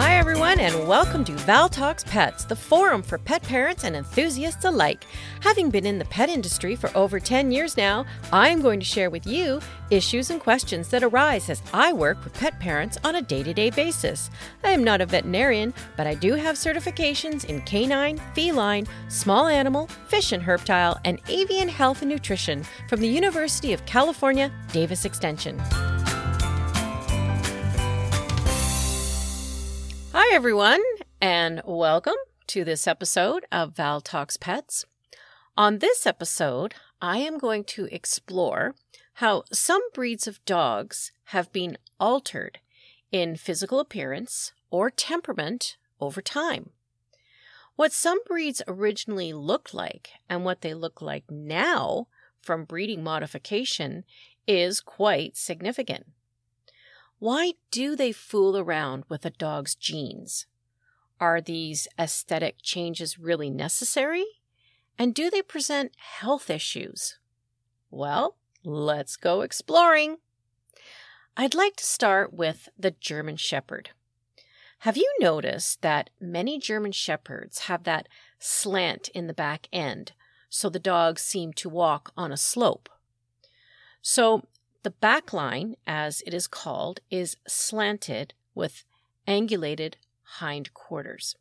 Hi, everyone, and welcome to Val Talks Pets, the forum for pet parents and enthusiasts alike. Having been in the pet industry for over 10 years now, I am going to share with you issues and questions that arise as I work with pet parents on a day to day basis. I am not a veterinarian, but I do have certifications in canine, feline, small animal, fish and herptile, and avian health and nutrition from the University of California, Davis Extension. Hi, everyone, and welcome to this episode of Val Talks Pets. On this episode, I am going to explore how some breeds of dogs have been altered in physical appearance or temperament over time. What some breeds originally looked like and what they look like now from breeding modification is quite significant. Why do they fool around with a dog's genes? Are these aesthetic changes really necessary? And do they present health issues? Well, let's go exploring. I'd like to start with the German Shepherd. Have you noticed that many German Shepherds have that slant in the back end, so the dogs seem to walk on a slope? So, the back line, as it is called, is slanted with angulated hind quarters.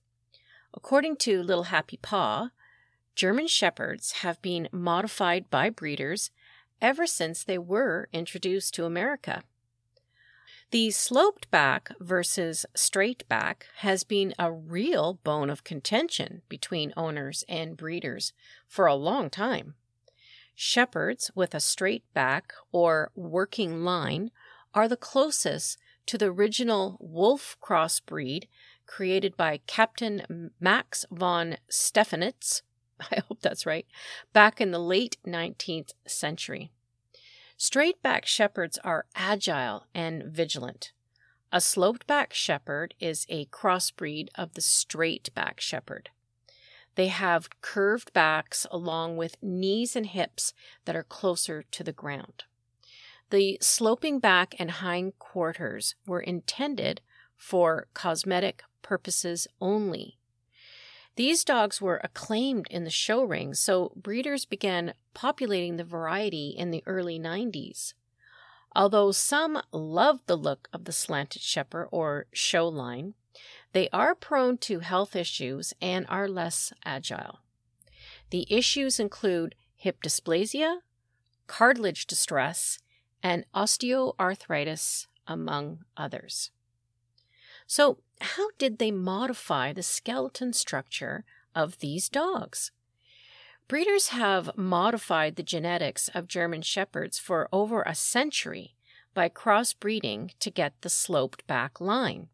According to Little Happy Paw, German Shepherds have been modified by breeders ever since they were introduced to America. The sloped back versus straight back has been a real bone of contention between owners and breeders for a long time. Shepherds with a straight back or working line are the closest to the original wolf crossbreed created by Captain Max von Stephanitz, I hope that's right, back in the late 19th century. Straight back shepherds are agile and vigilant. A sloped back shepherd is a crossbreed of the straight back shepherd. They have curved backs along with knees and hips that are closer to the ground. The sloping back and hind quarters were intended for cosmetic purposes only. These dogs were acclaimed in the show ring, so breeders began populating the variety in the early 90s. Although some loved the look of the slanted shepherd or show line, they are prone to health issues and are less agile. The issues include hip dysplasia, cartilage distress, and osteoarthritis, among others. So, how did they modify the skeleton structure of these dogs? Breeders have modified the genetics of German Shepherds for over a century by crossbreeding to get the sloped back line.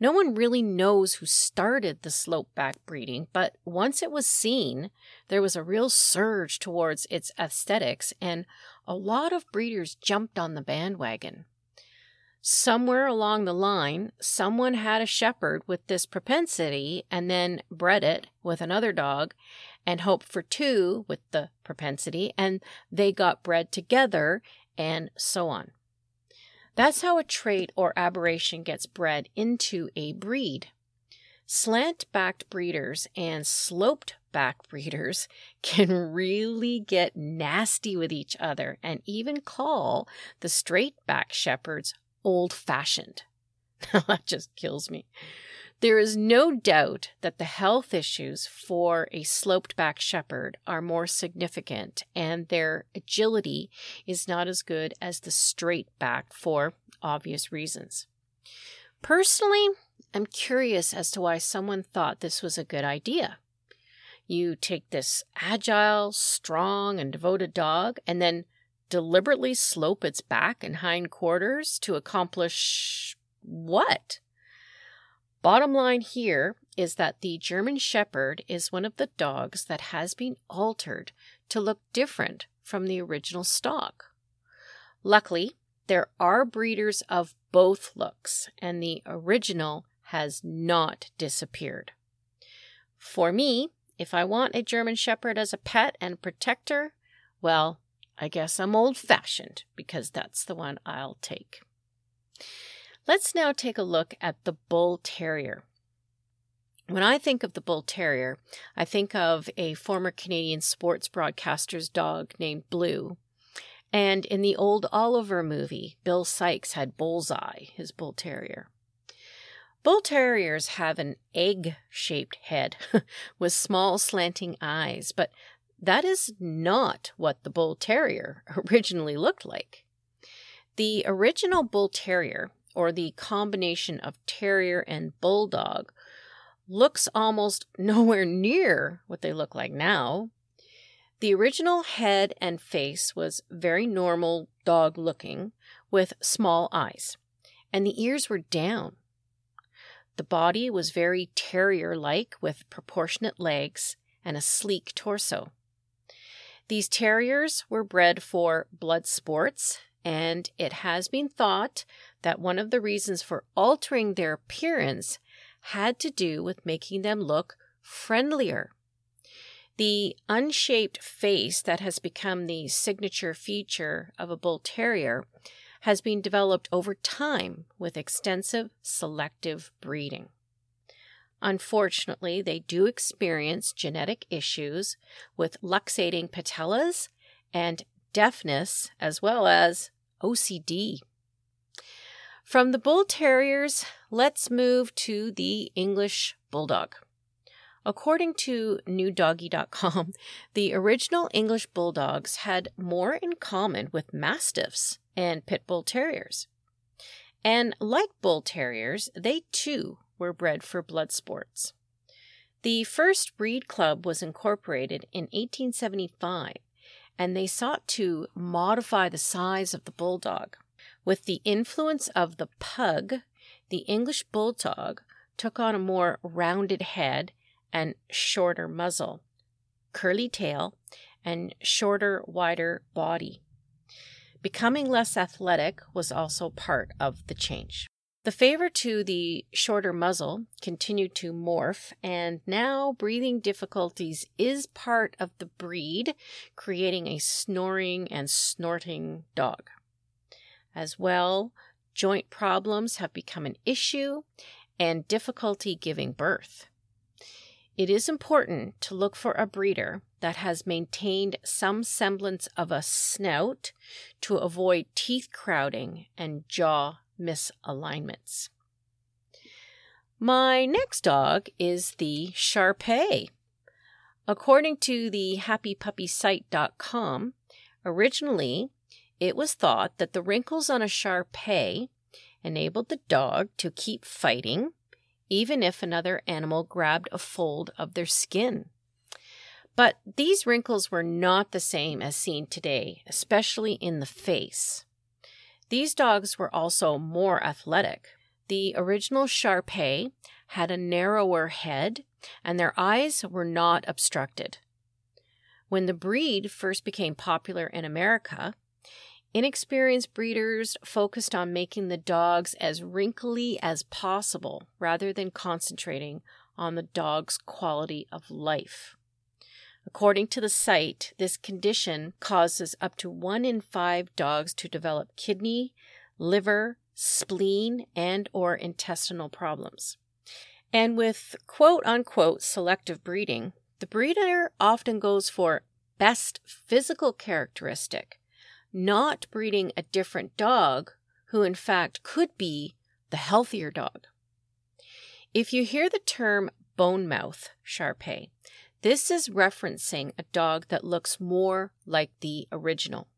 No one really knows who started the slopeback breeding, but once it was seen, there was a real surge towards its aesthetics, and a lot of breeders jumped on the bandwagon. Somewhere along the line, someone had a shepherd with this propensity and then bred it with another dog and hoped for two with the propensity, and they got bred together, and so on. That's how a trait or aberration gets bred into a breed. Slant backed breeders and sloped back breeders can really get nasty with each other and even call the straight back shepherds old fashioned. that just kills me. There is no doubt that the health issues for a sloped back shepherd are more significant and their agility is not as good as the straight back for obvious reasons. Personally, I'm curious as to why someone thought this was a good idea. You take this agile, strong, and devoted dog and then deliberately slope its back and hind quarters to accomplish what? Bottom line here is that the German Shepherd is one of the dogs that has been altered to look different from the original stock. Luckily, there are breeders of both looks, and the original has not disappeared. For me, if I want a German Shepherd as a pet and protector, well, I guess I'm old fashioned because that's the one I'll take. Let's now take a look at the Bull Terrier. When I think of the Bull Terrier, I think of a former Canadian sports broadcaster's dog named Blue. And in the old Oliver movie, Bill Sikes had Bullseye, his Bull Terrier. Bull Terriers have an egg shaped head with small slanting eyes, but that is not what the Bull Terrier originally looked like. The original Bull Terrier, or the combination of Terrier and Bulldog, looks almost nowhere near what they look like now. The original head and face was very normal dog looking with small eyes, and the ears were down. The body was very terrier like with proportionate legs and a sleek torso. These terriers were bred for blood sports, and it has been thought that one of the reasons for altering their appearance had to do with making them look friendlier. The unshaped face that has become the signature feature of a bull terrier has been developed over time with extensive selective breeding. Unfortunately, they do experience genetic issues with luxating patellas and deafness, as well as OCD. From the Bull Terriers, let's move to the English Bulldog. According to newdoggy.com, the original English Bulldogs had more in common with Mastiffs and Pit Bull Terriers. And like Bull Terriers, they too were bred for blood sports. The first breed club was incorporated in 1875, and they sought to modify the size of the bulldog. With the influence of the pug, the English bulldog took on a more rounded head and shorter muzzle, curly tail, and shorter, wider body. Becoming less athletic was also part of the change. The favor to the shorter muzzle continued to morph, and now breathing difficulties is part of the breed, creating a snoring and snorting dog. As well, joint problems have become an issue and difficulty giving birth. It is important to look for a breeder that has maintained some semblance of a snout to avoid teeth crowding and jaw misalignments. My next dog is the Shar Pei. According to the happypuppysite.com, originally it was thought that the wrinkles on a Shar Pei enabled the dog to keep fighting even if another animal grabbed a fold of their skin. But these wrinkles were not the same as seen today, especially in the face. These dogs were also more athletic. The original Shar Pei had a narrower head and their eyes were not obstructed. When the breed first became popular in America, inexperienced breeders focused on making the dogs as wrinkly as possible rather than concentrating on the dog's quality of life. According to the site, this condition causes up to one in five dogs to develop kidney, liver, spleen, and or intestinal problems. And with quote unquote selective breeding, the breeder often goes for best physical characteristic, not breeding a different dog who in fact could be the healthier dog. If you hear the term bone mouth Shar Pei, this is referencing a dog that looks more like the original.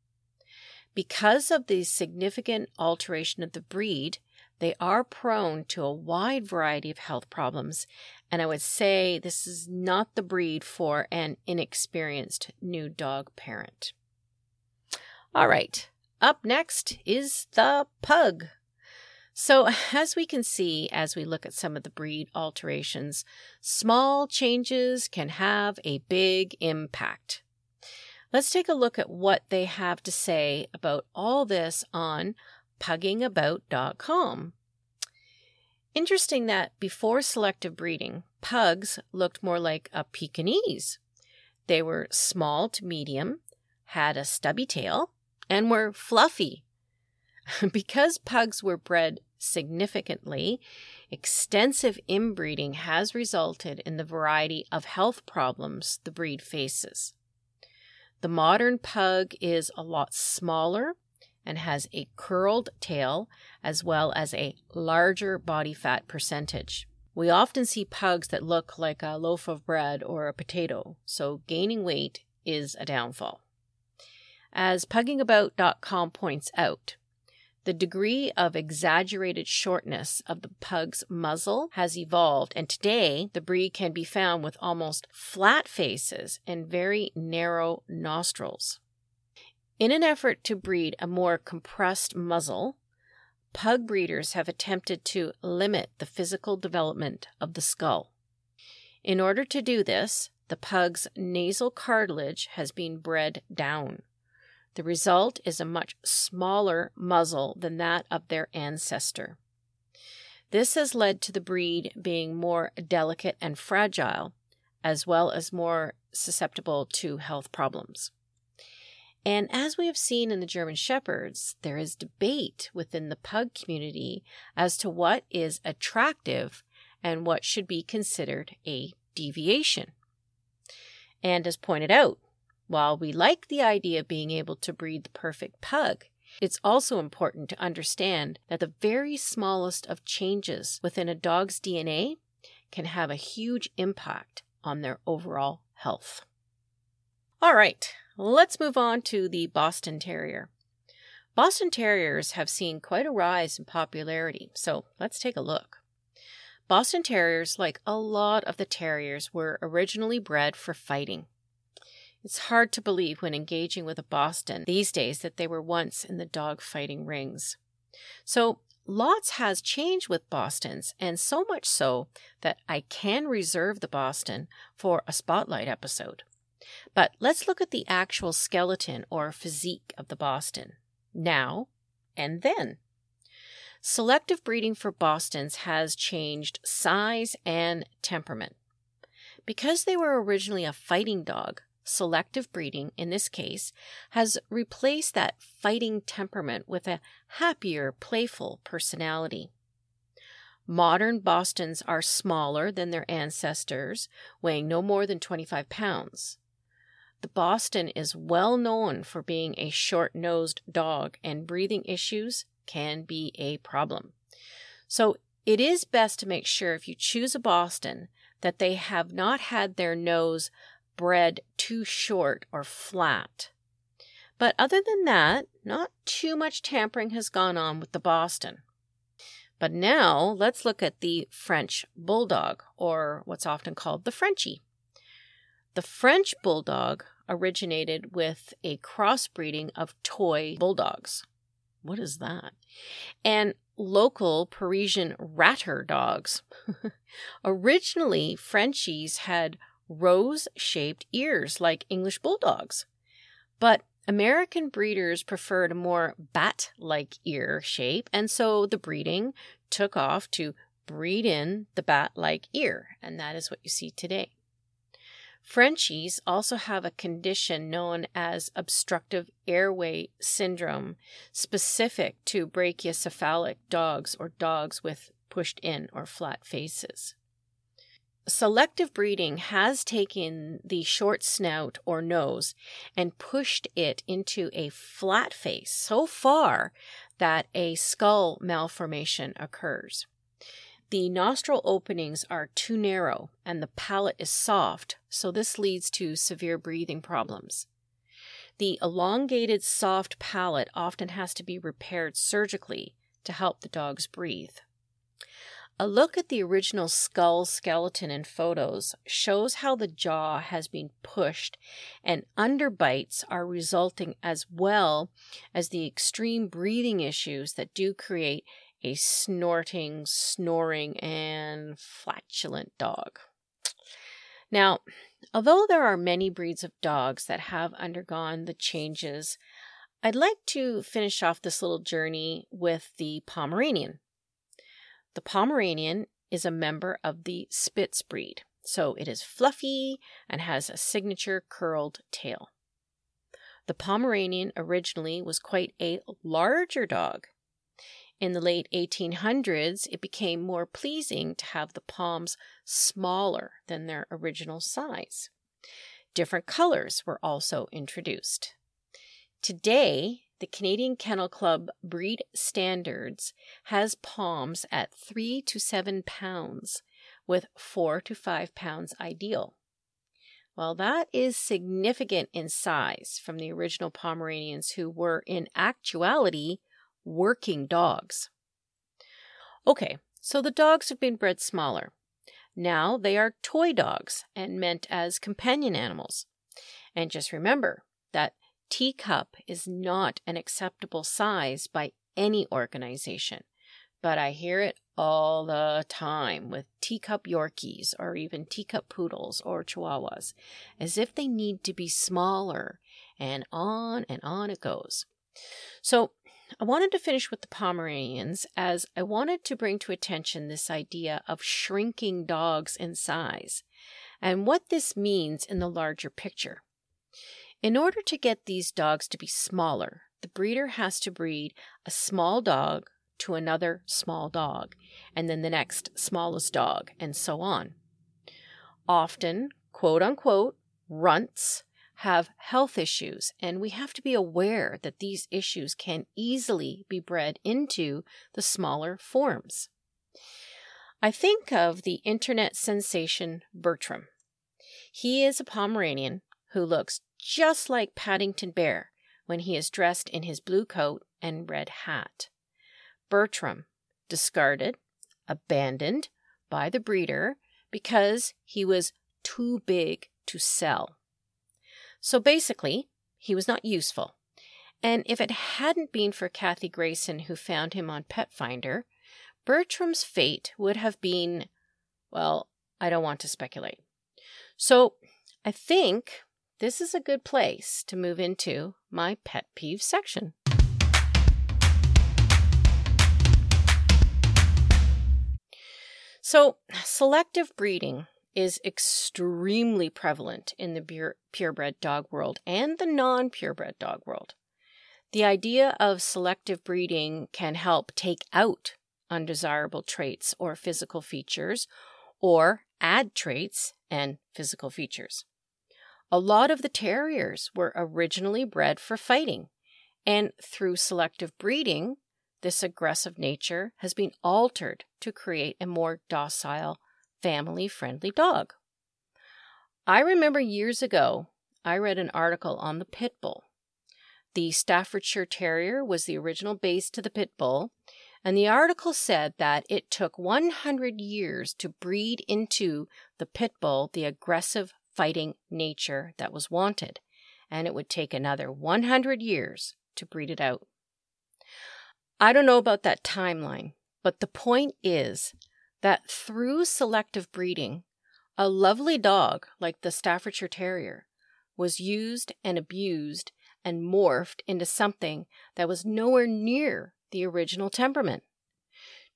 Because of the significant alteration of the breed, they are prone to a wide variety of health problems, and I would say this is not the breed for an inexperienced new dog parent. All right, up next is the pug. So, as we can see as we look at some of the breed alterations, small changes can have a big impact. Let's take a look at what they have to say about all this on puggingabout.com. Interesting that before selective breeding, pugs looked more like a Pekingese. They were small to medium, had a stubby tail, and were fluffy. because pugs were bred Significantly, extensive inbreeding has resulted in the variety of health problems the breed faces. The modern pug is a lot smaller and has a curled tail as well as a larger body fat percentage. We often see pugs that look like a loaf of bread or a potato, so gaining weight is a downfall. As puggingabout.com points out, the degree of exaggerated shortness of the pug's muzzle has evolved, and today the breed can be found with almost flat faces and very narrow nostrils. In an effort to breed a more compressed muzzle, pug breeders have attempted to limit the physical development of the skull. In order to do this, the pug's nasal cartilage has been bred down. The result is a much smaller muzzle than that of their ancestor. This has led to the breed being more delicate and fragile, as well as more susceptible to health problems. And as we have seen in the German Shepherds, there is debate within the pug community as to what is attractive and what should be considered a deviation. And as pointed out, while we like the idea of being able to breed the perfect pug, it's also important to understand that the very smallest of changes within a dog's DNA can have a huge impact on their overall health. All right, let's move on to the Boston Terrier. Boston Terriers have seen quite a rise in popularity, so let's take a look. Boston Terriers, like a lot of the terriers, were originally bred for fighting. It's hard to believe when engaging with a Boston these days that they were once in the dog fighting rings. So, lots has changed with Bostons, and so much so that I can reserve the Boston for a spotlight episode. But let's look at the actual skeleton or physique of the Boston now and then. Selective breeding for Bostons has changed size and temperament. Because they were originally a fighting dog, selective breeding, in this case, has replaced that fighting temperament with a happier, playful personality. Modern Bostons are smaller than their ancestors, weighing no more than 25 pounds. The Boston is well known for being a short nosed dog, and breathing issues can be a problem. So, it is best to make sure if you choose a Boston that they have not had their nose bred too short or flat. But other than that, not too much tampering has gone on with the Boston. But now let's look at the French Bulldog, or what's often called the Frenchie. The French Bulldog originated with a crossbreeding of toy bulldogs. What is that? And local Parisian ratter dogs. Originally, Frenchies had rose shaped ears like English bulldogs. But American breeders preferred a more bat like ear shape, and so the breeding took off to breed in the bat like ear, and that is what you see today. Frenchies also have a condition known as obstructive airway syndrome, specific to brachycephalic dogs or dogs with pushed in or flat faces. Selective breeding has taken the short snout or nose and pushed it into a flat face so far that a skull malformation occurs. The nostril openings are too narrow and the palate is soft, so this leads to severe breathing problems. The elongated soft palate often has to be repaired surgically to help the dogs breathe. A look at the original skull skeleton in photos shows how the jaw has been pushed and underbites are resulting as well as the extreme breathing issues that do create a snorting, snoring, and flatulent dog. Now, although there are many breeds of dogs that have undergone the changes, I'd like to finish off this little journey with the Pomeranian. The Pomeranian is a member of the Spitz breed, so it is fluffy and has a signature curled tail. The Pomeranian originally was quite a larger dog. In the late 1800s, it became more pleasing to have the Poms smaller than their original size. Different colors were also introduced. Today, the Canadian Kennel Club breed standards has Poms at 3 to 7 pounds, with 4 to 5 pounds ideal. Well, that is significant in size from the original Pomeranians who were in actuality working dogs. Okay, so the dogs have been bred smaller. Now they are toy dogs and meant as companion animals. And just remember that teacup is not an acceptable size by any organization, but I hear it all the time with teacup Yorkies or even teacup poodles or chihuahuas, as if they need to be smaller, and on and on it goes. So, I wanted to finish with the Pomeranians as I wanted to bring to attention this idea of shrinking dogs in size and what this means in the larger picture. In order to get these dogs to be smaller, the breeder has to breed a small dog to another small dog, and then the next smallest dog, and so on. Often, quote unquote, runts have health issues, and we have to be aware that these issues can easily be bred into the smaller forms. I think of the internet sensation Bertram. He is a Pomeranian who looks just like Paddington Bear when he is dressed in his blue coat and red hat. Bertram, discarded, abandoned by the breeder because he was too big to sell. So basically, he was not useful. And if it hadn't been for Kathy Grayson, who found him on Petfinder, Bertram's fate would have been, well, I don't want to speculate. So I think this is a good place to move into my pet peeve section. So, selective breeding is extremely prevalent in the pure, purebred dog world and the non purebred dog world. The idea of selective breeding can help take out undesirable traits or physical features or add traits and physical features. A lot of the terriers were originally bred for fighting, and through selective breeding, this aggressive nature has been altered to create a more docile, family friendly dog. I remember years ago, I read an article on the pit bull. The Staffordshire Terrier was the original base to the pit bull, and the article said that it took 100 years to breed into the pit bull the aggressive fighting nature that was wanted, and it would take another 100 years to breed it out. I don't know about that timeline, but the point is that through selective breeding, a lovely dog like the Staffordshire Terrier was used and abused and morphed into something that was nowhere near the original temperament.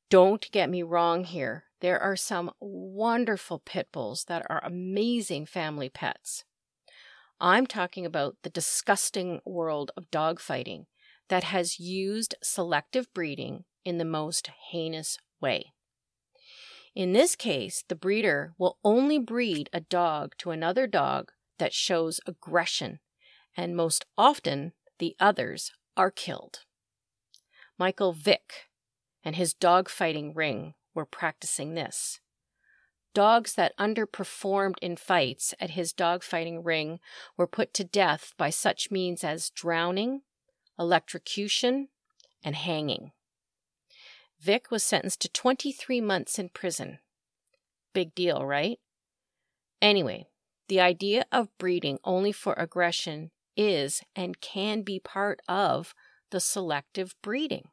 Don't get me wrong here. There are some wonderful pit bulls that are amazing family pets. I'm talking about the disgusting world of dogfighting that has used selective breeding in the most heinous way. In this case, the breeder will only breed a dog to another dog that shows aggression, and most often the others are killed. Michael Vick and his dogfighting ring were practicing this. Dogs that underperformed in fights at his dogfighting ring were put to death by such means as drowning, electrocution, and hanging. Vick was sentenced to 23 months in prison. Big deal, right? Anyway, the idea of breeding only for aggression is and can be part of the selective breeding.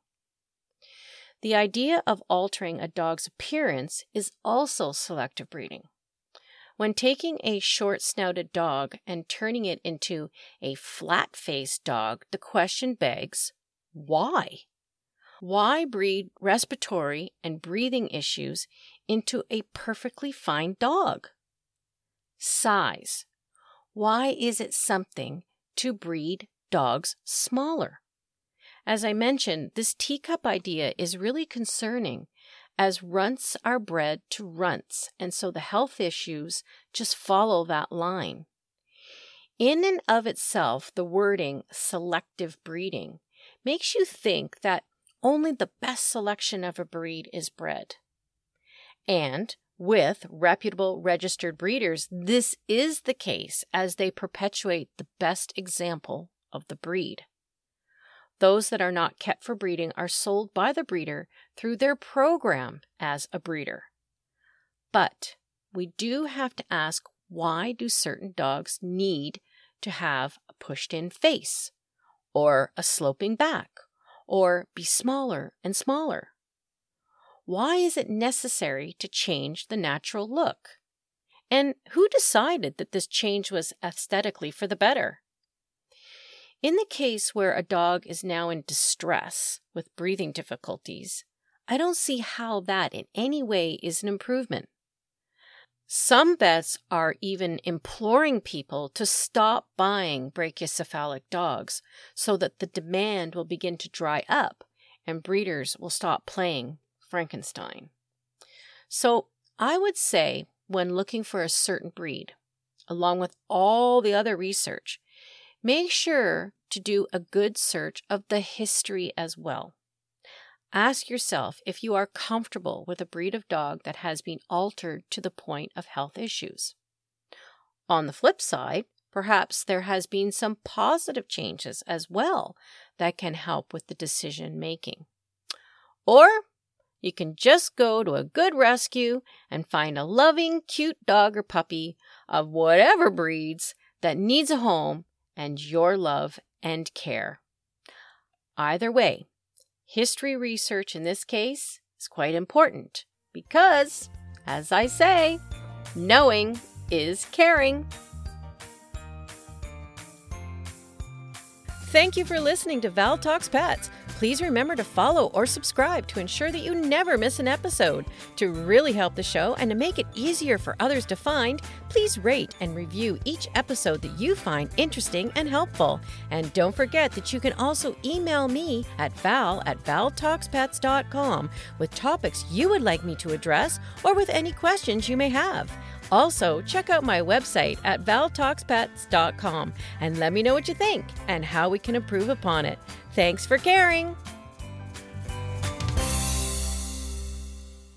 The idea of altering a dog's appearance is also selective breeding. When taking a short snouted dog and turning it into a flat faced dog, the question begs why? Why breed respiratory and breathing issues into a perfectly fine dog? Size. Why is it something to breed dogs smaller? As I mentioned, this teacup idea is really concerning as runts are bred to runts, and so the health issues just follow that line. In and of itself, the wording selective breeding makes you think that only the best selection of a breed is bred. And with reputable registered breeders, this is the case as they perpetuate the best example of the breed. Those that are not kept for breeding are sold by the breeder through their program as a breeder. But we do have to ask why do certain dogs need to have a pushed in face, or a sloping back, or be smaller and smaller? Why is it necessary to change the natural look? And who decided that this change was aesthetically for the better? In the case where a dog is now in distress with breathing difficulties, I don't see how that in any way is an improvement. Some vets are even imploring people to stop buying brachycephalic dogs so that the demand will begin to dry up and breeders will stop playing Frankenstein. So I would say when looking for a certain breed, along with all the other research, make sure to do a good search of the history as well. Ask yourself if you are comfortable with a breed of dog that has been altered to the point of health issues. On the flip side, perhaps there has been some positive changes as well that can help with the decision making. Or you can just go to a good rescue and find a loving, cute dog or puppy of whatever breeds that needs a home and your love and care. Either way, history research in this case is quite important because, as I say, knowing is caring. Thank you for listening to Val Talks Pets. Please remember to follow or subscribe to ensure that you never miss an episode. To really help the show and to make it easier for others to find, please rate and review each episode that you find interesting and helpful. And don't forget that you can also email me at val at valtalkspets.com with topics you would like me to address or with any questions you may have. Also, check out my website at valtalkspets.com and let me know what you think and how we can improve upon it. Thanks for caring.